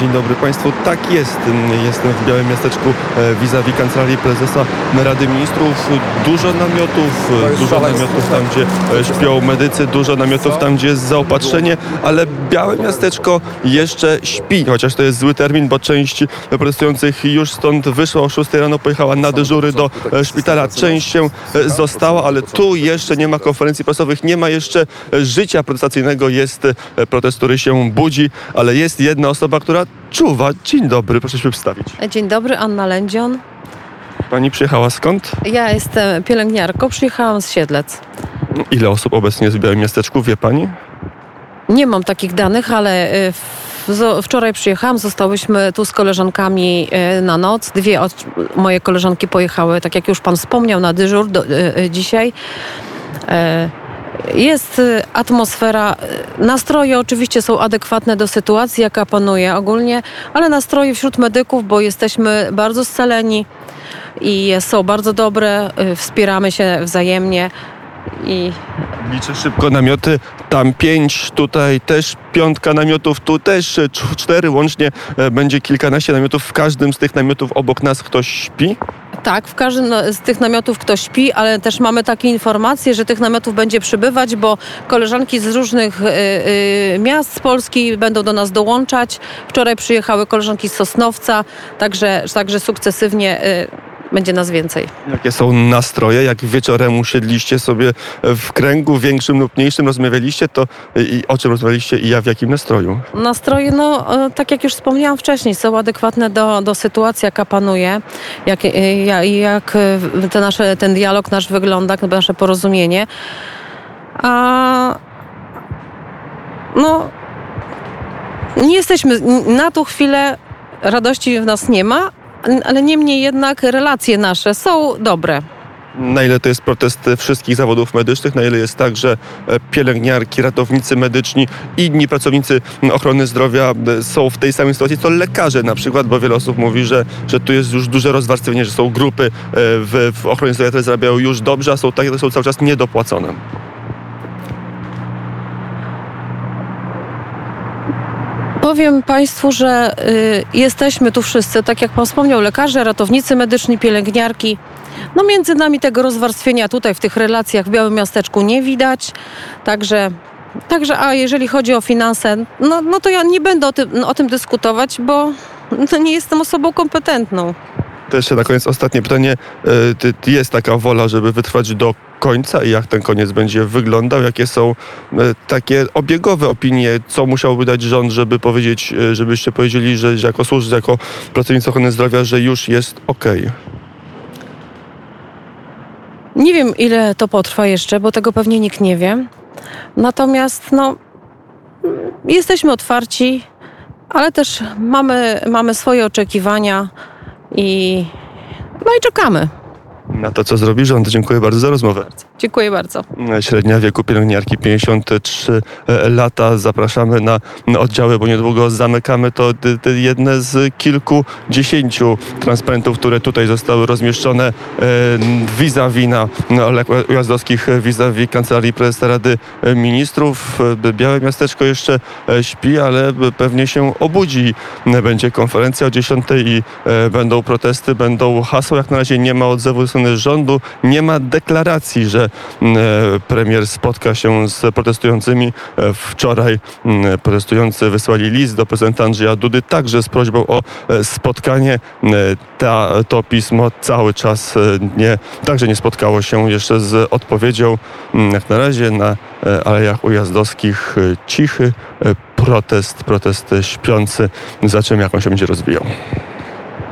Dzień dobry Państwu. Tak jest. Jestem w Białym Miasteczku e, vis-a-vis Kancelarii Prezesa Rady Ministrów. Dużo namiotów, dużo namiotów tam, gdzie e, śpią medycy, dużo namiotów tam, gdzie jest zaopatrzenie, ale Białe Miasteczko jeszcze śpi, chociaż to jest zły termin, bo część protestujących już stąd wyszła o 6 rano, pojechała na dyżury do e, szpitala. Część się została, ale tu jeszcze nie ma konferencji prasowych, nie ma jeszcze życia protestacyjnego, jest protest, który się budzi, ale jest jedna osoba, która czuwa. Dzień dobry, proszę się przedstawić. Dzień dobry, Anna Lędzion. Pani przyjechała skąd? Ja jestem pielęgniarką, przyjechałam z Siedlec. Ile osób obecnie jest w Białym Miasteczku, wie pani? Nie mam takich danych, ale y, wczoraj przyjechałam, zostałyśmy tu z koleżankami y, na noc. Dwie moje koleżanki pojechały, tak jak już pan wspomniał, na dyżur do, y, dzisiaj. Jest y, atmosfera, y, nastroje oczywiście są adekwatne do sytuacji, jaka panuje ogólnie, ale nastroje wśród medyków, bo jesteśmy bardzo scaleni i są bardzo dobre, y, wspieramy się wzajemnie i Liczę szybko namioty. Tam pięć, tutaj też piątka namiotów, tu też cz- cztery łącznie. e, Będzie kilkanaście namiotów. W każdym z tych namiotów obok nas ktoś śpi. Tak, w każdym z tych namiotów ktoś śpi, ale też mamy takie informacje, że tych namiotów będzie przybywać, bo koleżanki z różnych y, y, miast z Polski będą do nas dołączać. Wczoraj przyjechały koleżanki z Sosnowca, także, także sukcesywnie y, będzie nas więcej. Jakie są nastroje? Jak wieczorem usiedliście sobie w kręgu większym lub mniejszym, rozmawialiście, to i i o czym rozmawialiście i ja w jakim nastroju? Nastroje, no e, tak jak już wspomniałam wcześniej, są adekwatne do, do sytuacji, jaka panuje, jak, e, ja- jak e, te nasze, ten dialog nasz wygląda, nasze porozumienie. A no, nie jesteśmy, na tą chwilę radości w nas nie ma, ale niemniej jednak relacje nasze są dobre. Na ile to jest protest wszystkich zawodów medycznych, na ile jest tak, że e, pielęgniarki, ratownicy medyczni, inni pracownicy ochrony zdrowia są w tej samej sytuacji, co lekarze na przykład, bo wiele osób mówi, że, że tu jest już duże rozwarstwienie, że są grupy e, w, w ochronie zdrowia, które zarabiają już dobrze, a są takie, które są cały czas niedopłacone. Powiem Państwu, że y, jesteśmy tu wszyscy, tak jak Pan wspomniał, lekarze, ratownicy medyczni, pielęgniarki. No między nami tego rozwarstwienia tutaj w tych relacjach w Białym Miasteczku nie widać. Także, także a jeżeli chodzi o finanse, no, no to ja nie będę o tym, o tym dyskutować, bo no, nie jestem osobą kompetentną. Jeszcze na koniec ostatnie pytanie. E, Jest taka wola, żeby wytrwać do końca i jak ten koniec będzie wyglądał? Jakie są e, takie obiegowe opinie? Co musiałby dać rząd, żeby powiedzieć, e, żebyście powiedzieli, że jako służba, jako pracownicy ochrony zdrowia, że już jest okej? Nie wiem, ile to potrwa jeszcze, bo tego pewnie nikt nie wie. Natomiast no, jesteśmy otwarci, ale też mamy, mamy swoje oczekiwania i, no i czekamy. Na to, co zrobi rząd. Dziękuję bardzo za rozmowę. Dziękuję bardzo. Średnia wieku pielęgniarki 53 lata. Zapraszamy na oddziały, bo niedługo zamykamy to jedne z kilkudziesięciu transparentów, które tutaj zostały rozmieszczone e, vis-a-vis na Olek Ujazdowskich e, vis-a-vis Kancelarii Prezesa Rady Ministrów. E, Białe Miasteczko jeszcze e, śpi, ale pewnie się obudzi. E, Będzie konferencja o 10 i e, będą protesty, będą hasła. Jak na razie nie ma odzewu ze strony rządu, nie ma deklaracji, że e, premier spotka się z protestującymi. E, Wczoraj protestujący wysłali list do prezydenta Andrzeja Dudy także z prośbą o e, spotkanie. Ta, to pismo cały czas nie, także nie spotkało się jeszcze z odpowiedzią. Jak na razie na Alejach Ujazdowskich cichy protest, protest śpiący. Zobaczymy jak on się będzie rozwijał.